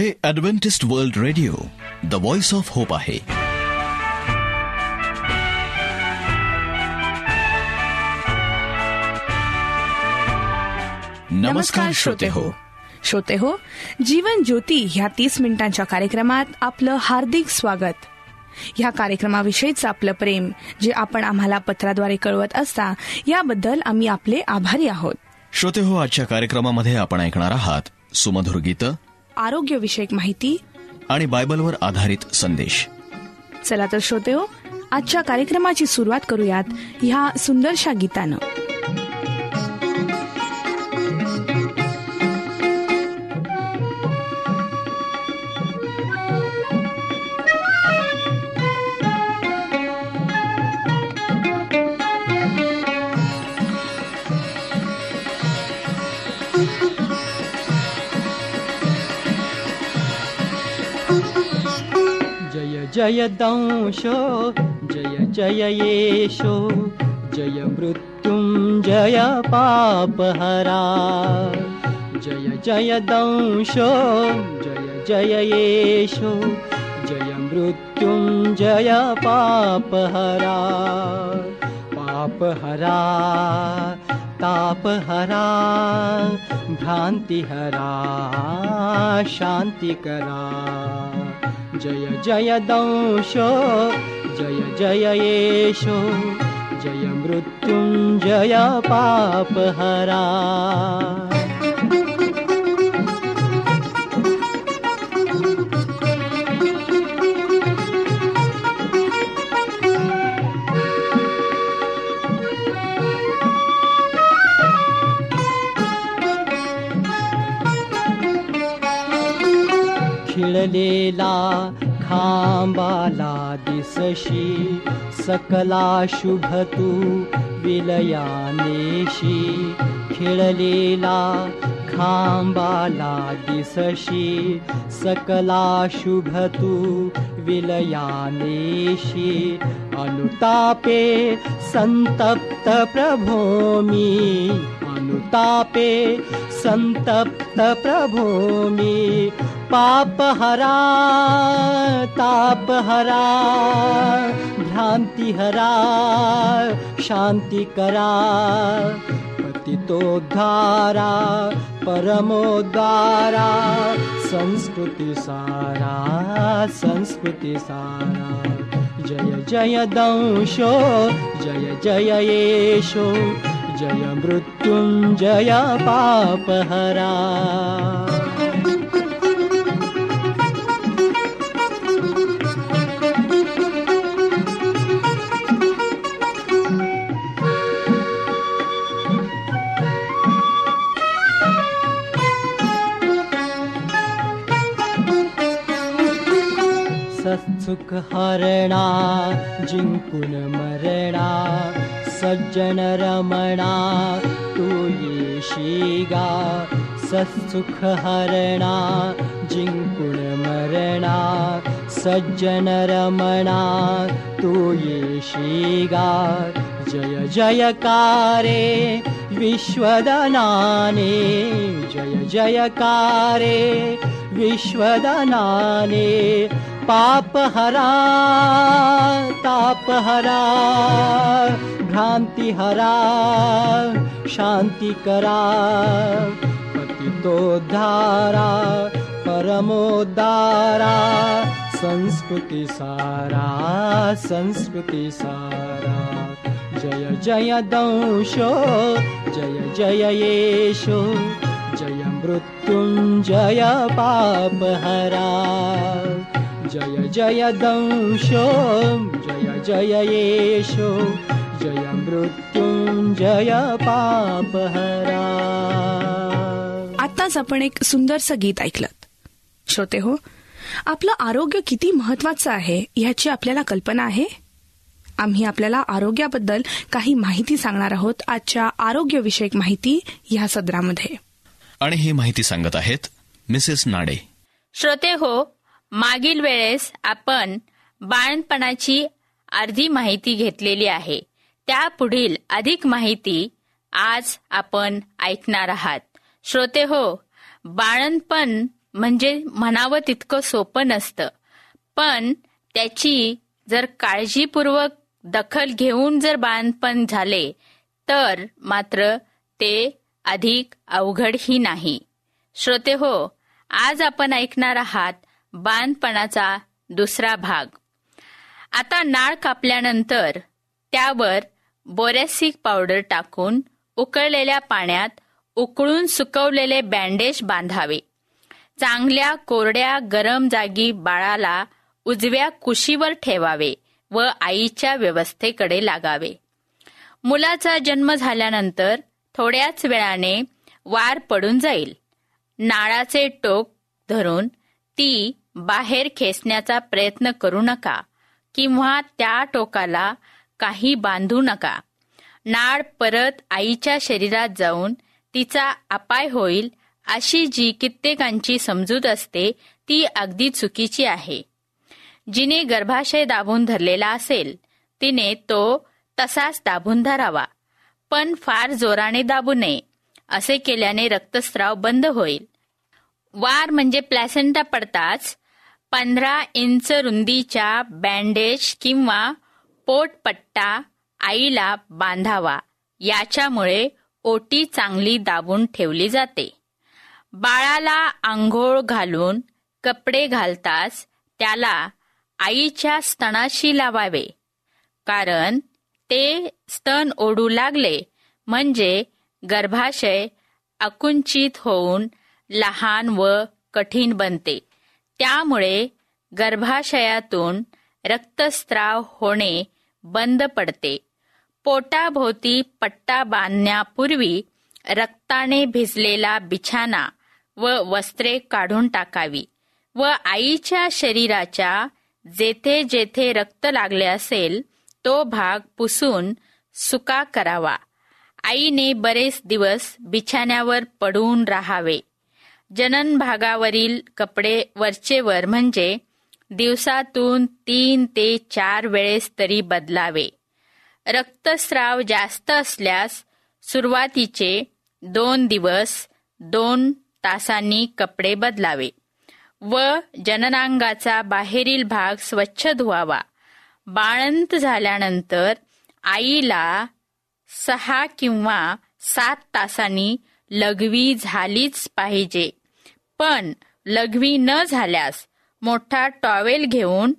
हे Adventist world radio the voice of hope आहे. नमस्कार श्रोते हो. श्रोते हो जीवन ज्योती ह्या तीस मिनिटांच्या कार्यक्रमात आपलं हार्दिक स्वागत. ह्या कार्यक्रमाविषयीचं आपलं प्रेम जे आपण आम्हाला पत्राद्वारे कळवत असता याबद्दल आम्ही आपले आभारी आहोत. श्रोते हो आजच्या कार्यक्रमामध्ये आपण ऐकणार आहात सुमधुर गीतं आरोग्यविषयक माहिती आणि बायबलवर आधारित संदेश. चला तर श्रोते हो आजच्या कार्यक्रमाची सुरुवात करूयात ह्या सुंदरशा गीतानं. जय जय दंशो जय जय येशो जय पापहरा। जय जय दंशो जय जय येशो जय मृत्युञ्जय पापहरा। पापहरा तापहरा भ्रान्तिहरा शान्तिकरा जय जय दंशो जय जय येशो जय मृत्युञ्जय पापहरा लादिशि सकला शुभतु विलयानेशी खाम्बाला बालादिशि सकला शुभतु विलयानेशी अनुतापे सन्तप्तप्रभोमि अनुतापे संतप्त प्रभो मी पापहरा तापहरा भ्रान्तिहरा शान्तिकरा। पतितोद्धारा परमोद्धारा संस्कृतिसारा संस्कृतिसारा। जय जय दंशो जय जय येशो जय मृत्युञ्जय जय पापहरा। सत्सुखहरेणा जिङ्कुलमरेणा सज्जन रमणा तू येशिगा सत्सुख हरणा जिंकून मरणा सज्जन रमणा तू येशिगा जय जयकारे विश्वदनाने जय जयकारे विश्वदनाने पापहरा तापहरा भ्रान्तिहरा शान्तिकरा पतितोद्धारा परमोद्धारा संस्कृतिसारा संस्कृतिसारा जय जय दंशो जय जय येशो जय मृत्युञ्जय पापहरा जय जय दंशो जय जय येशो जय मृत्युञ्जय पापहरा। आताच आपण एक सुंदरसं गीत ऐकलं श्रोते हो आपलं आरोग्य किती महत्वाचं आहे ह्याची आपल्याला कल्पना आहे? आम्ही आपल्याला आरोग्याबद्दल काही माहिती सांगणार आहोत आजच्या आरोग्यविषयक माहिती ह्या सदरामध्ये. आणि ही माहिती सांगत आहेत मिसेस नाडे. श्रोते हो मागील वेळेस आपण बाळणपणाची अर्धी माहिती घेतलेली आहे. त्या पुढील अधिक माहिती आज आपण ऐकणार आहात. श्रोते हो बाळणपण म्हणजे म्हणावं तितकं सोपं नसतं. पण त्याची जर काळजीपूर्वक दखल घेऊन जर बाळणपण झाले तर मात्र ते अधिक अवघडही नाही. श्रोते हो आज आपण ऐकणार आहात बाणपणाचा दुसरा भाग. आता नाळ कापल्यानंतर त्यावर बोरॅसिक पावडर टाकून उकळलेल्या पाण्यात उकळून सुकवलेले बँडेज बांधावे. चांगल्या कोरड्या गरम जागी बाळाला उजव्या कुशीवर ठेवावे व आईच्या व्यवस्थेकडे लागावे. मुलाचा जन्म झाल्यानंतर थोड्याच वेळाने वार पडून जाईल. नाळाचे टोक धरून ती बाहेर खेचण्याचा प्रयत्न करू नका किंवा त्या टोकाला काही बांधू नका. नाळ परत आईच्या शरीरात जाऊन तिचा अपाय होईल अशी जी कित्येकांची समजूत असते ती अगदी चुकीची आहे. जिने गर्भाशय दाबून धरलेला असेल तिने तो तसाच दाबून धरावा. पण फार जोराने दाबू नये असे केल्याने रक्तस्राव बंद होईल. वार म्हणजे प्लॅसेंटा पडताच पंधरा इंच रुंदीच्या बँडेज किंवा पोटपट्टा आईला बांधावा. याच्यामुळे ओटी चांगली दाबून ठेवली जाते. बाळाला आंघोळ घालून कपडे घालताच त्याला आईच्या स्तनाशी लावावे. कारण ते स्तन ओढू लागले म्हणजे गर्भाशय आकुंचित होऊन लहान व कठीण बनते. त्यामुळे गर्भाशयातून रक्तस्राव होणे बंद पडते. पोटाभोवती पट्टा बांधण्यापूर्वी रक्ताने भिजलेला बिछाना व वस्त्रे काढून टाकावी व आईच्या शरीराच्या जेथे जेथे रक्त लागले असेल तो भाग पुसून सुका करावा. आईने बरेच दिवस बिछाण्यावर पडून राहावे. जनन भागावरील कपडे वरचेवर म्हणजे दिवसातून तीन ते चार वेळेस तरी बदलावे. रक्तस्राव जास्त असल्यास सुरुवातीचे दोन दिवस दोन तासांनी कपडे बदलावे व जननांगाचा बाहेरील भाग स्वच्छ धुवावा. बाळंत झाल्यानंतर आईला सहा किंवा सात तासांनी लघवी झालीच पाहिजे. पण लघवी न झाल्यास मोठा टॉवेल घेऊन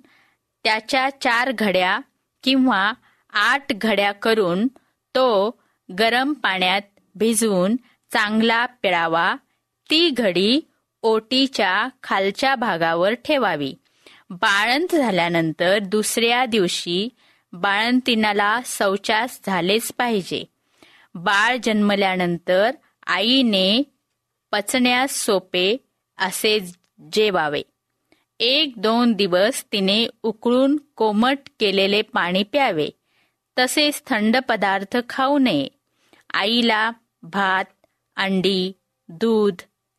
त्याच्या चार घड्या किंवा आठ घड्या करून तो गरम पाण्यात भिजवून चांगला पिळावा. ती घडी ओटीच्या खालच्या भागावर ठेवावी. बाळंत झाल्यानंतर दुसऱ्या दिवशी बाळंतीनाला शौचास झालेच पाहिजे. बाळ जन्मल्यानंतर आईने पचण्यास सोपे असे जेवावे. एक दोन दिवस तिने उकळून कोमट केलेले पाणी प्यावे. तसेच थंड पदार्थ खाऊ नये. आईला भात अंडी दूध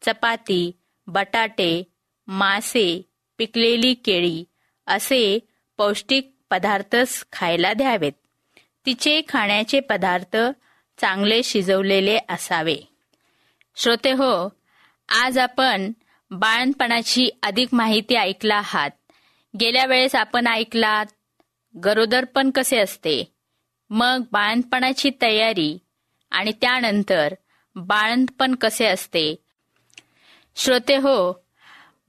चपाती बटाटे मासे पिकलेली केळी असे पौष्टिक पदार्थच खायला द्यावेत. तिचे खाण्याचे पदार्थ चांगले शिजवलेले असावे. श्रोते हो आज आपण बाळणपणाची अधिक माहिती ऐकला आहात. गेल्या वेळेस आपण ऐकलात गरोदरपण कसे असते? मग बाळणपणाची तयारी आणि त्यानंतर बाळंतपण कसे असते? श्रोते हो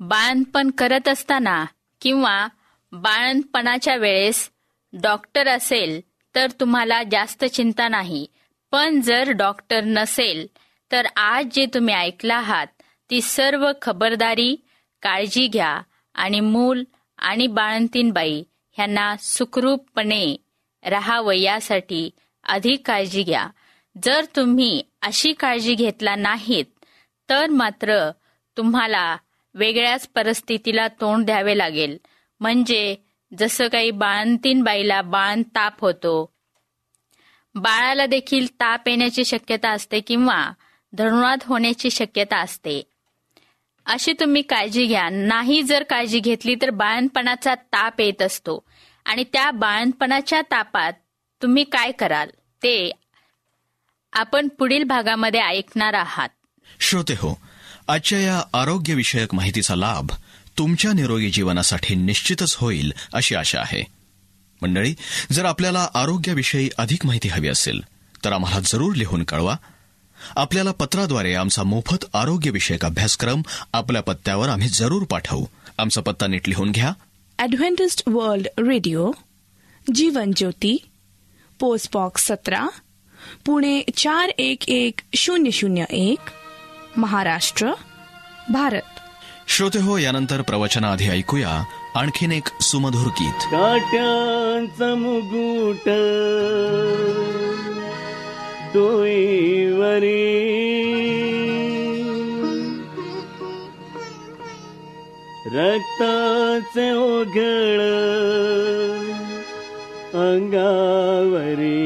बाळंतपण करत असताना किंवा बाळंतपणाच्या वेळेस डॉक्टर असेल तर तुम्हाला जास्त चिंता नाही. पण जर डॉक्टर नसेल तर आज जे तुम्ही ऐकला आहात ती सर्व खबरदारी काळजी घ्या आणि मूल आणि बाळंतीनबाई ह्यांना सुखरूपपणे राहावं यासाठी अधिक काळजी घ्या. जर तुम्ही अशी काळजी घेतला नाहीत तर मात्र तुम्हाला वेगळ्याच परिस्थितीला तोंड द्यावे लागेल. म्हणजे जसं काही बाळंतीन बाईला बाळण ताप होतो बाळाला देखील ताप येण्याची शक्यता असते किंवा धनुरात होण्याची शक्यता असते. अशी तुम्ही काळजी घ्या. नाही जर काळजी घेतली तर बाळणपणाचा ताप येत असतो. आणि त्या बाळणपणाच्या तापात तुम्ही काय कराल ते आपण पुढील भागामध्ये ऐकणार आहात. श्रोते हो आजच्या या आरोग्यविषयक माहितीचा लाभ तुमच्या निरोगी जीवनासाठी निश्चितच होईल अशी आशा आहे. मंडळी जर आपल्याला आरोग्याविषयी अधिक माहिती हवी असेल तर आम्हाला जरूर लिहून कळवा. आपल्याला पत्राद्वारे आमचा मोफत आरोग्यविषयक अभ्यासक्रम आपल्या पत्त्यावर आम्ही जरूर पाठवू. आमचा पत्ता नीट लिहून घ्या. Adventist world radio Jeevan Jyoti post box सतरा पुणे चार एक एक शून्य शून्य एक महाराष्ट्र भारत. श्रोते हो यानंतर प्रवचनाआधी ऐकूया आणखीन एक सुमधुर गीत. तुईवरी रक्ताचे ओघळ अंगावरी.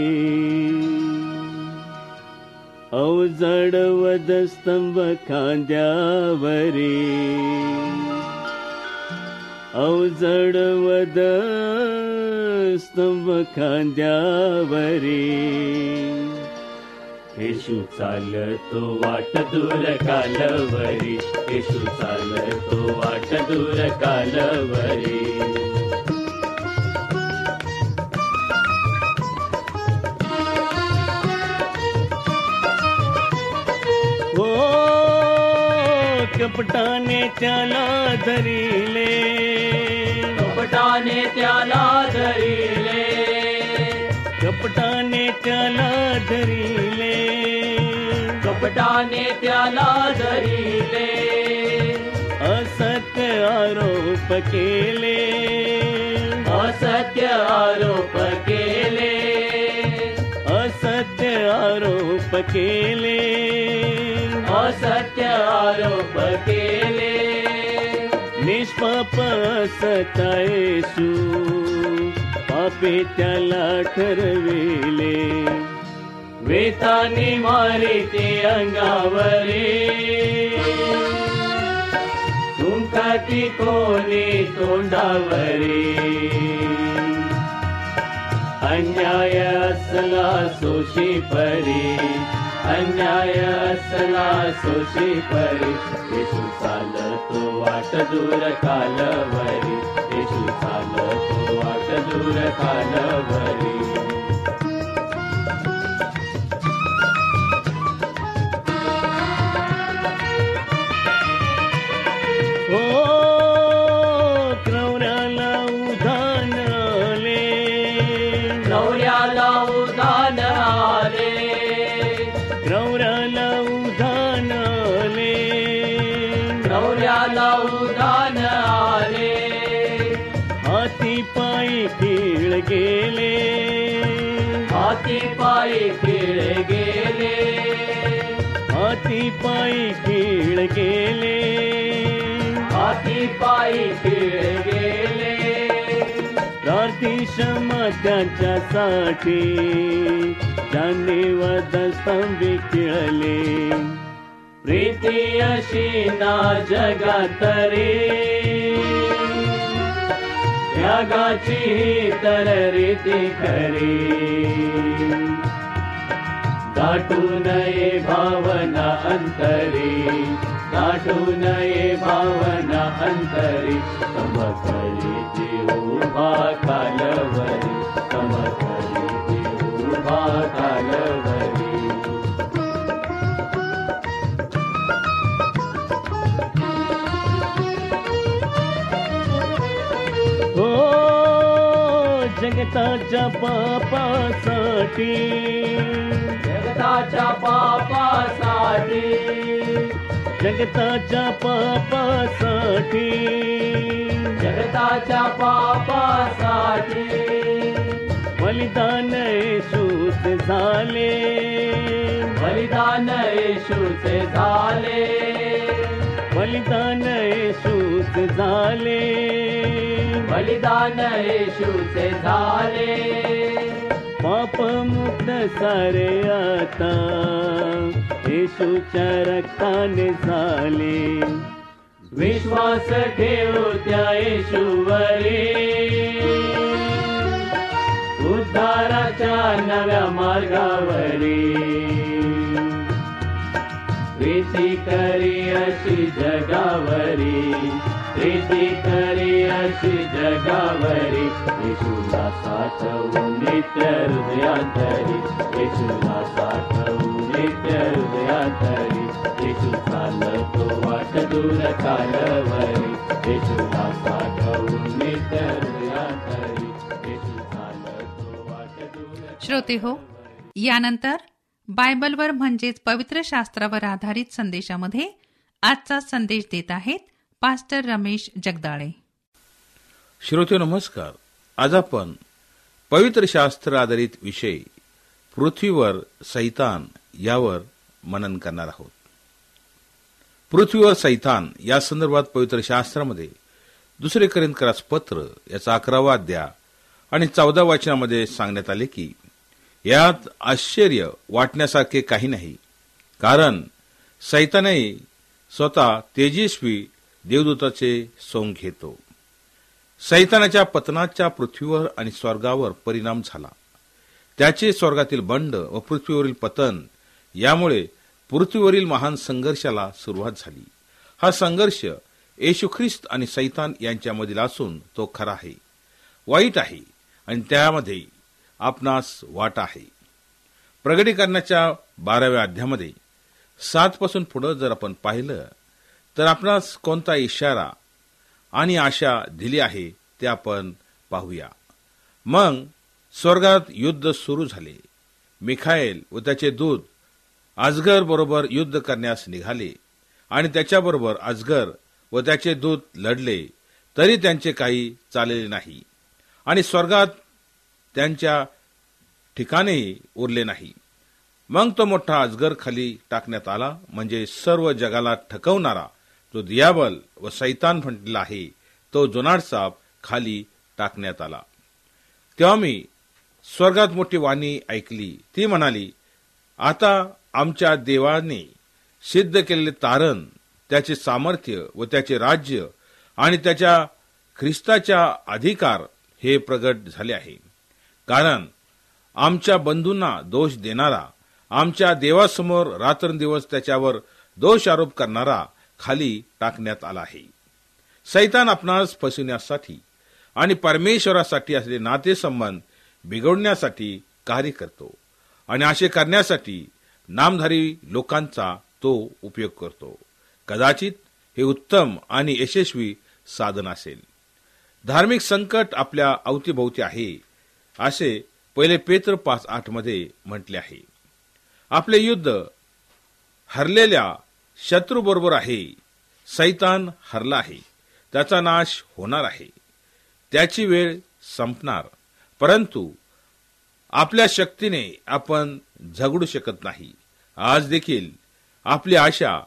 अवजड वधस्तंभ खांद्यावरी. अवजड वद स्तंभ खांद्यावरी. येशू चालतो वाट दूर कालवरी. येशू चालतो वाट दूर कालवरी. हो कपटाने त्याला धरिले. कपटाने त्याला धरिले. कपटाने त्याला धरिले. कपटाने त्याला धरिले असत्य आरोप केले। असत्य आरोप केले। असत्य आरोप केले। असत्य आरोप केले। निष्पाप येशू पापे त्याला ठरविले वेतानी मारे ते अंगावरे. तुमका ती कोणी तोंडावरे. अन्याय असला सोशी परी अन्याय असला सोशी परी. येशू चालतो वाट दूर कालवरी येशू चालतो वाट दूर कालवरी. क्षमा त्यांच्यासाठी त्यांनी वदस्तंभी खेळले प्रीती अशी ना जगात रे त्यागाची ही तर रीती खरी. दाटू नये भावना अंतरी. दाटू नये भावना अंतरी. समकरी. उभा कालवरी. समकरी उभा कालवरी हो जगताच्या पापासाठी. जगताच्या पापासाठी. जगताच्या पापासाठी. जगताच्या पापासाठी. बलिदान येशूच झाले. बलिदान येशूचे झाले. बलिदान येशूच झाले. बलिदान येशूचे झाले. पाप मुक्त सारे आता. झाले. विश्वास ठेवू त्या येशूवरी. उद्धाराच्या नव्या मार्गावरी. प्रीती करी अशी जगावरी प्रीती करी अशी जगावरी. येशूला साठवून नित्य हृदयांतरी येशूला साठवून नित्य हृदयांतरी येशू चालतो वाट दूर कालवरी येशूला साठवून नित्य हृदयांतरी येशू चालतो वाट दूर श्रोते हो यानंतर बायबलवर म्हणजेच पवित्र शास्त्रावर आधारित संदेशामध्ये आजचा संदेश देत आहेत पास्टर रमेश जगदाळे. श्रोते नमस्कार. आज आपण पवित्र शास्त्र आधारित विषय पृथ्वीवर सैतान यावर मनन करणार आहोत. पृथ्वीवर सैतान या संदर्भात पवित्र शास्त्रामध्ये दुसरे करास पत्र याचा अकरावा अध्याय आणि चौदा वाचनामध्ये सांगण्यात आले की यात आश्चर्य वाटण्यासारखे काही नाही कारण सैतानही स्वतः तेजस्वी देवदूताचे सोंग घेतो. सैतानाच्या पतनाच्या पृथ्वीवर आणि स्वर्गावर परिणाम झाला. त्याचे स्वर्गातील बंड व पृथ्वीवरील पतन यामुळे पृथ्वीवरील महान संघर्षाला सुरुवात झाली. हा संघर्ष येशू ख्रिस्त आणि सैतान यांच्यामधील असून तो खरा आहे. वाईट आहे आणि त्यामध्ये आपणास वाट आहे. प्रगटीकरणाच्या बाराव्या अध्यामध्ये सातपासून पुढं जर आपण पाहिलं तर आपणास कोणता इशारा आणि आशा दिली आहे ते आपण पाहूया. मग स्वर्गात युद्ध सुरू झाले. मिखाएल व त्याचे दूत अजगर बरोबर युद्ध करण्यास निघाले आणि त्याच्याबरोबर अजगर व त्याचे दूत लढले तरी त्यांचे काही चालले नाही आणि स्वर्गात त्यांच्या ठिकाणीही उरले नाही. मग तो मोठा अजगर खाली टाकण्यात आला म्हणजे सर्व जगाला ठकवणारा जो दियाबल व सैतान म्हटलेला आहे तो जोनाड साप खाली टाकण्यात आला. तेव्हा मी स्वर्गात मोठी वाणी ऐकली. ती म्हणाली आता आमच्या देवाने सिद्ध केलेले तारण त्याचे सामर्थ्य व त्याचे राज्य आणि त्याच्या ख्रिस्ताच्या अधिकार हे प्रगट झाले आहे. कारण आमच्या बंधूंना दोष देणारा आमच्या देवासमोर रात्रंदिवस त्याच्यावर दोष आरोप करणारा खाली टाकण्यात आला आहे. सैतान आपणास फसविण्यासाठी आणि परमेश्वरासाठी असलेले नातेसंबंध बिघडण्यासाठी कार्य करतो आणि असे करण्यासाठी नामधारी लोकांचा तो उपयोग करतो. कदाचित हे उत्तम आणि यशस्वी साधन असेल. धार्मिक संकट आपल्या अवतीभोवती आहे असे पहिले पेत्र पाच आठमध्ये म्हटले आहे. आपले युद्ध हरलेल्या शत्रूबरोबर आहे. सैतान हरला आहे. त्याचा नाश होणार आहे. त्याची वेळ संपणार. परंतु आपल्या शक्तीने आपण झगडू शकत नाही. आज देखील आपली आशा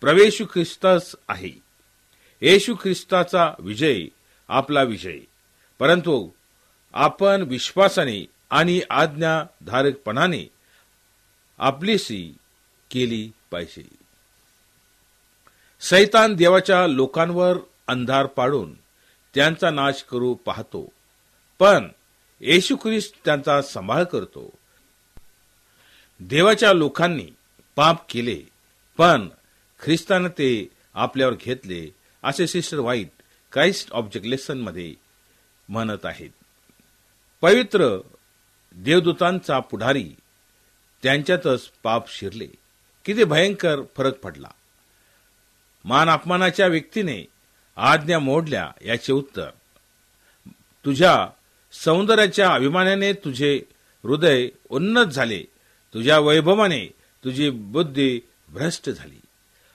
प्रवेशू ख्रिस्तच आहे. येशू ख्रिस्ताचा विजय आपला विजय. परंतु आपण विश्वासाने आणि आज्ञाधारकपणाने आपलीशी केली पाहिजे. सैतान देवाच्या लोकांवर अंधार पाडून त्यांचा नाश करू पाहतो पण येशू ख्रिस्त त्यांचा सांभाळ करतो. देवाच्या लोकांनी पाप केले पण ख्रिस्तानं ते आपल्यावर घेतले असे सिस्टर वाईट क्राइस्ट ऑब्जेक्ट लेसनमध्ये म्हणत आहेत. पवित्र देवदूतांचा पुढारी त्यांच्यातच पाप शिरले. किती भयंकर फरक पडला. मान अपमानाच्या व्यक्तीने आज्ञा मोडल्या याचे उत्तर. तुझ्या सौंदर्याच्या अभिमानाने तुझे हृदय उन्नत झाले. तुझ्या वैभवाने तुझी बुद्धी भ्रष्ट झाली.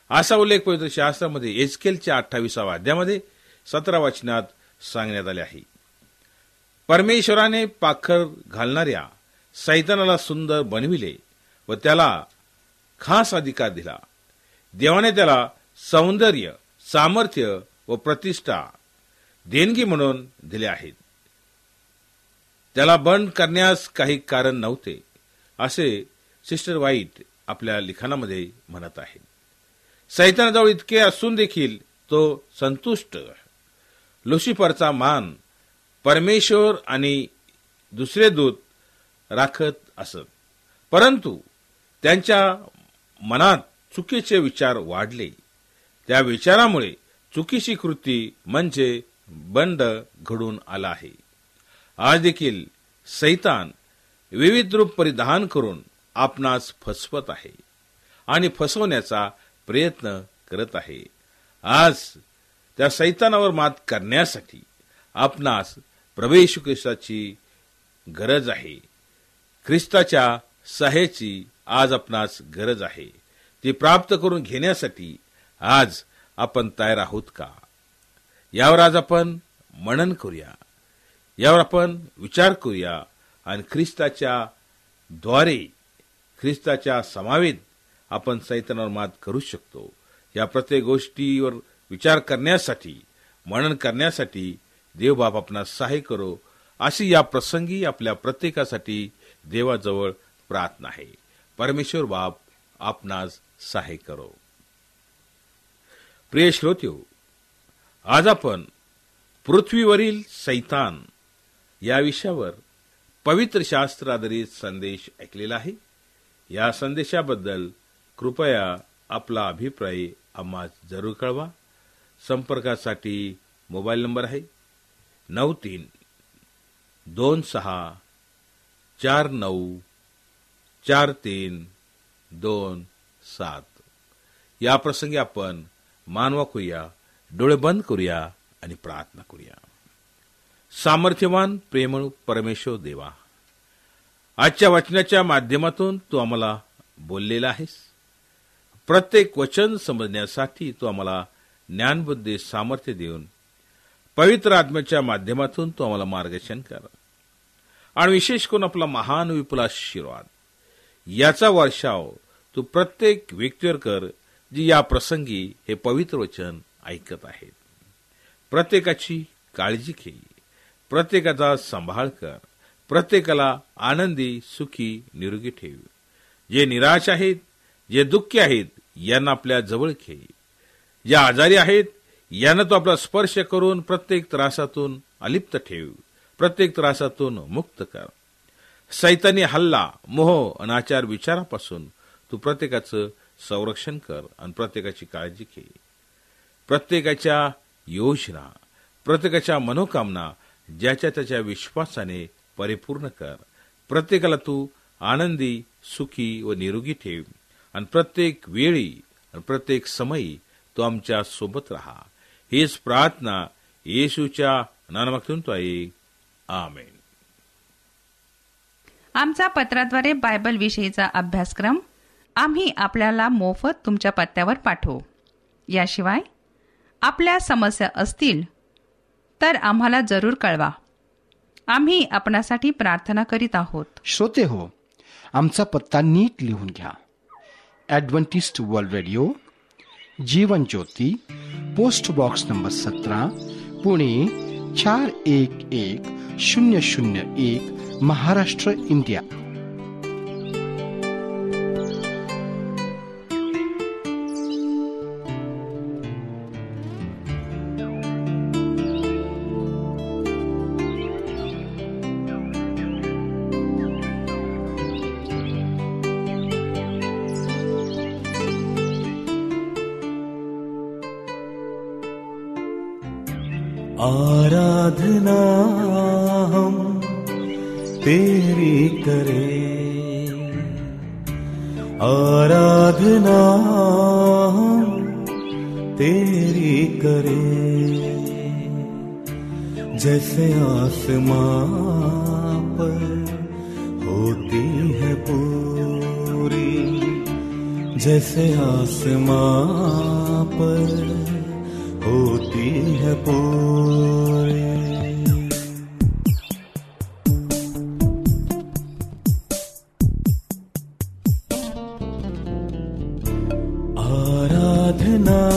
असा उल्लेख पवित्र शास्त्रामध्ये एचकेलच्या अठ्ठावीसाव्या अध्यामध्ये सतरा वचनात सांगण्यात आले आहे. परमेश्वराने पाखर घालणाऱ्या सैतानाला सुंदर बनविले व त्याला खास अधिकार दिला. देवाने त्याला सौंदर्य सामर्थ्य व प्रतिष्ठा देणगी म्हणून दिले आहेत. त्याला बंद करण्यास काही कारण नव्हते असे सिस्टर वाईट आपल्या लिखाणामध्ये म्हणत आहे सैतानाजवळ इतके असून देखील तो संतुष्ट लुसिफरचा मान परमेश्वर आणि दुसरे दूत राखत असत. परंतु त्यांच्या मनात चुकीचे विचार वाढले. त्या विचारामुळे चुकीची कृती म्हणजे बंड घडून आला आहे. आज देखील सैतान विविध रूप परिधान करून आपणास फसवत आहे आणि फसवण्याचा प्रयत्न करत आहे. आज त्या सैतानावर मात करण्यासाठी आपणास प्रवेश ख्रिस्ताची गरज आहे. ख्रिस्ताच्या सहेची आज आपणास गरज आहे. ती प्राप्त करून घेण्यासाठी आज आपण तयार आहोत का? यावर आज आपण मनन करूया. यावर आपण विचार करूया आणि ख्रिस्ताच्या द्वारे ख्रिस्ताच्या समावेत आपण सैतानावर मात करू शकतो. या प्रत्येक गोष्टीवर विचार करण्यासाठी मनन करण्यासाठी देवबाप आपणास सहाय्य करो. अशी या प्रसंगी आपल्या प्रत्येकासाठी देवाजवळ प्रार्थना आहे. परमेश्वर बाप आपणास सहाय्य करो. प्रिय श्रोत्यो आज आपण पृथ्वीवरील सैतान या विषयावर पवित्र शास्त्र आधारित संदेश ऐकलेला आहे. या संदेशाबद्दल कृपया आपला अभिप्राय आम्हा जरूर कळवा. संपर्कासाठी मोबाईल नंबर आहे नऊ तीन दोन सहा चार नऊ चार तीन दोन सात. या प्रसंगी आपण मानवा करूया डोळे बंद करूया आणि प्रार्थना करूया. सामर्थ्यवान प्रेमळ परमेश्वर देवा आजच्या वचनाच्या माध्यमातून तू आम्हाला बोललेला आहेस. प्रत्येक वचन समजण्यासाठी तू आम्हाला ज्ञानबुद्धी सामर्थ्य देऊन पवित्र आत्म्याच्या माध्यमातून तू आम्हाला मार्गदर्शन कर. आणि विशेष करून आपला महान विपुल आशीर्वाद. याचा वर्षाव तू प्रत्येक व्यक्तीवर कर जी या प्रसंगी हे पवित्र वचन ऐकत आहेत. प्रत्येकाची काळजी घे. प्रत्येकाचा सांभाळ कर. प्रत्येकाला आनंदी सुखी निरोगी ठेव. जे निराश आहेत जे दुःखी आहेत यांना आपल्या जवळ घे. ज्या आजारी आहेत यांना तो आपला स्पर्श करून प्रत्येक त्रासातून अलिप्त ठेव. प्रत्येक त्रासातून मुक्त कर. सैतानी हल्ला मोह अनाचार विचारापासून तू प्रत्येकाचं संरक्षण कर आणि प्रत्येकाची काळजी घे. प्रत्येकाच्या योजना प्रत्येकाच्या मनोकामना ज्याच्या त्याच्या विश्वासाने परिपूर्ण कर. प्रत्येकाला तू आनंदी सुखी व निरोगी ठेव आणि प्रत्येक वेळी आणि प्रत्येक समयी तो आमच्यासोबत राहा. हीच प्रार्थना येशूच्या नानमागतून तो आहे. आमेन. आमचा पत्राद्वारे बायबल विषयीचा अभ्यासक्रम आम्ही आपल्याला मोफत तुमच्या पत्त्यावर पाठवू. याशिवाय आपल्या समस्या असतील तर आम्हाला जरूर कळवा. आम्ही आपणासाठी प्रार्थना करीत आहोत. श्रोते हो आमचा पत्ता नीट लिहून घ्या. Adventist world radio Jeevan Jyoti post box number सतरा पुणे चार एक एक शून्य शून्य एक महाराष्ट्र इंडिया. आराधना हम तेरी करें। आराधना हम तेरी करें। जैसे आसमां पर होती है पूरी, जैसे आसमां पर होती है आराधना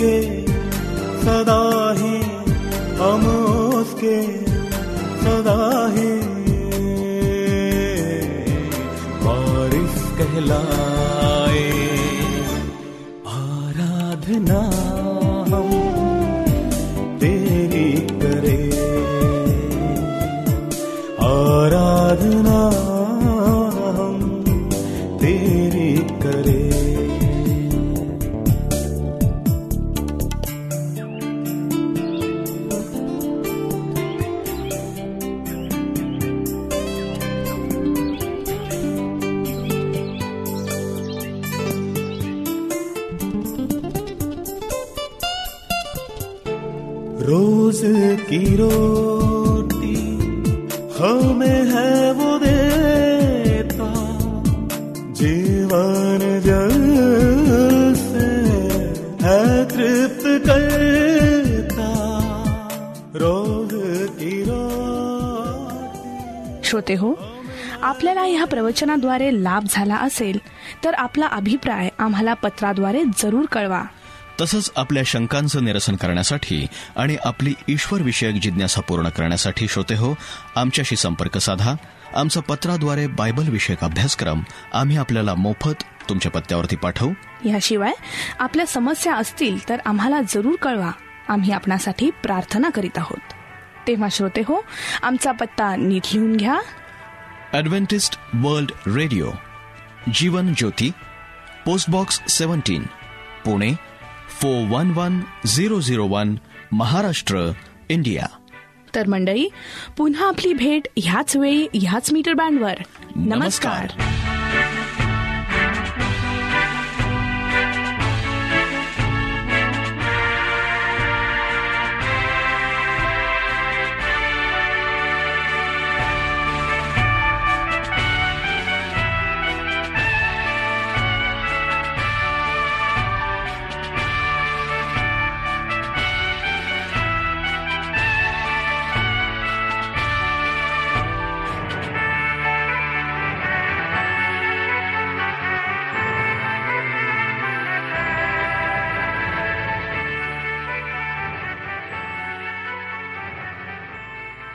उसके सदा ही हम उसके सदा ही। बारिश कहलाए रोज की रोटी हमें है वो देता। जीवन जल से है तृप्त करता। रोज की रोटी। श्रोते हो आपल्याला ह्या प्रवचनाद्वारे लाभ झाला असेल तर आपला अभिप्राय आम्हाला पत्राद्वारे जरूर कळवा. तसंच आपल्या शंकांचं निरसन करण्यासाठी आणि आपली ईश्वरविषयक जिज्ञासा पूर्ण करण्यासाठी श्रोते हो आमच्याशी संपर्क साधा. आमचा पत्राद्वारे बायबल विषयक अभ्यासक्रम आम्ही आपल्याला मोफत तुमच्या पत्त्यावरती पाठवू. याशिवाय आपल्या समस्या असतील तर आम्हाला जरूर कळवा. आम्ही आपणासाठी प्रार्थना करीत आहोत. तेव्हा श्रोते हो आमचा पत्ता नीट लिहून घ्या. Adventist world radio Jeevan Jyoti post box seventeen Pune four one one zero zero one Maharashtra India. तर मंडळी पुन्हा आपली भेट ह्याच वेळी ह्याच मीटर बँडवर नमस्कार. नमस्कार.